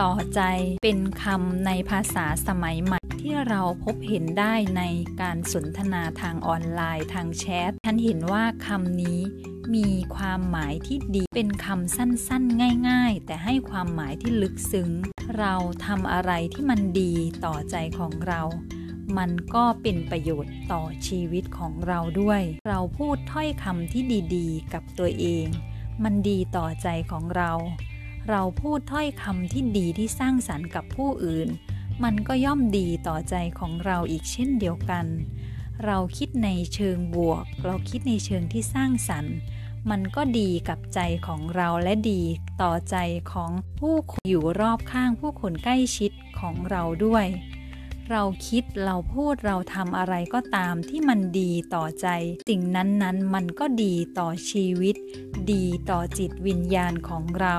ต่อใจเป็นคำในภาษาสมัยใหม่ ที่เราพบเห็นได้ในการสนทนาทางออนไลน์ทางแชทฉันเห็นว่าคำนี้มีความหมายที่ดีเป็นคำสั้นๆ ง่าย ๆ แต่ให้ความหมายที่ลึกซึ้ง เราทำอะไรที่มันดีต่อใจของเรา มันก็เป็นประโยชน์ต่อชีวิตของเราด้วย เราพูดถ้อยคำที่ดีๆ กับตัวเอง มันดีต่อใจของเรา เราพูดถ้อยคำที่ดีที่สร้างสรรค์กับผู้อื่น มันก็ย่อมดีต่อใจของเราอีกเช่นเดียวกัน เราคิดในเชิงบวก เราคิดในเชิงที่สร้างสรรค์ มันก็ดีกับใจของเราและดีต่อใจของผู้คนอยู่รอบข้างผู้คนใกล้ชิดของเราด้วย เราคิดเราพูดเราทำอะไรก็ตามที่มันดีต่อใจ สิ่งนั้นๆ มันก็ดีต่อชีวิต ดีต่อจิตวิญญาณของเรา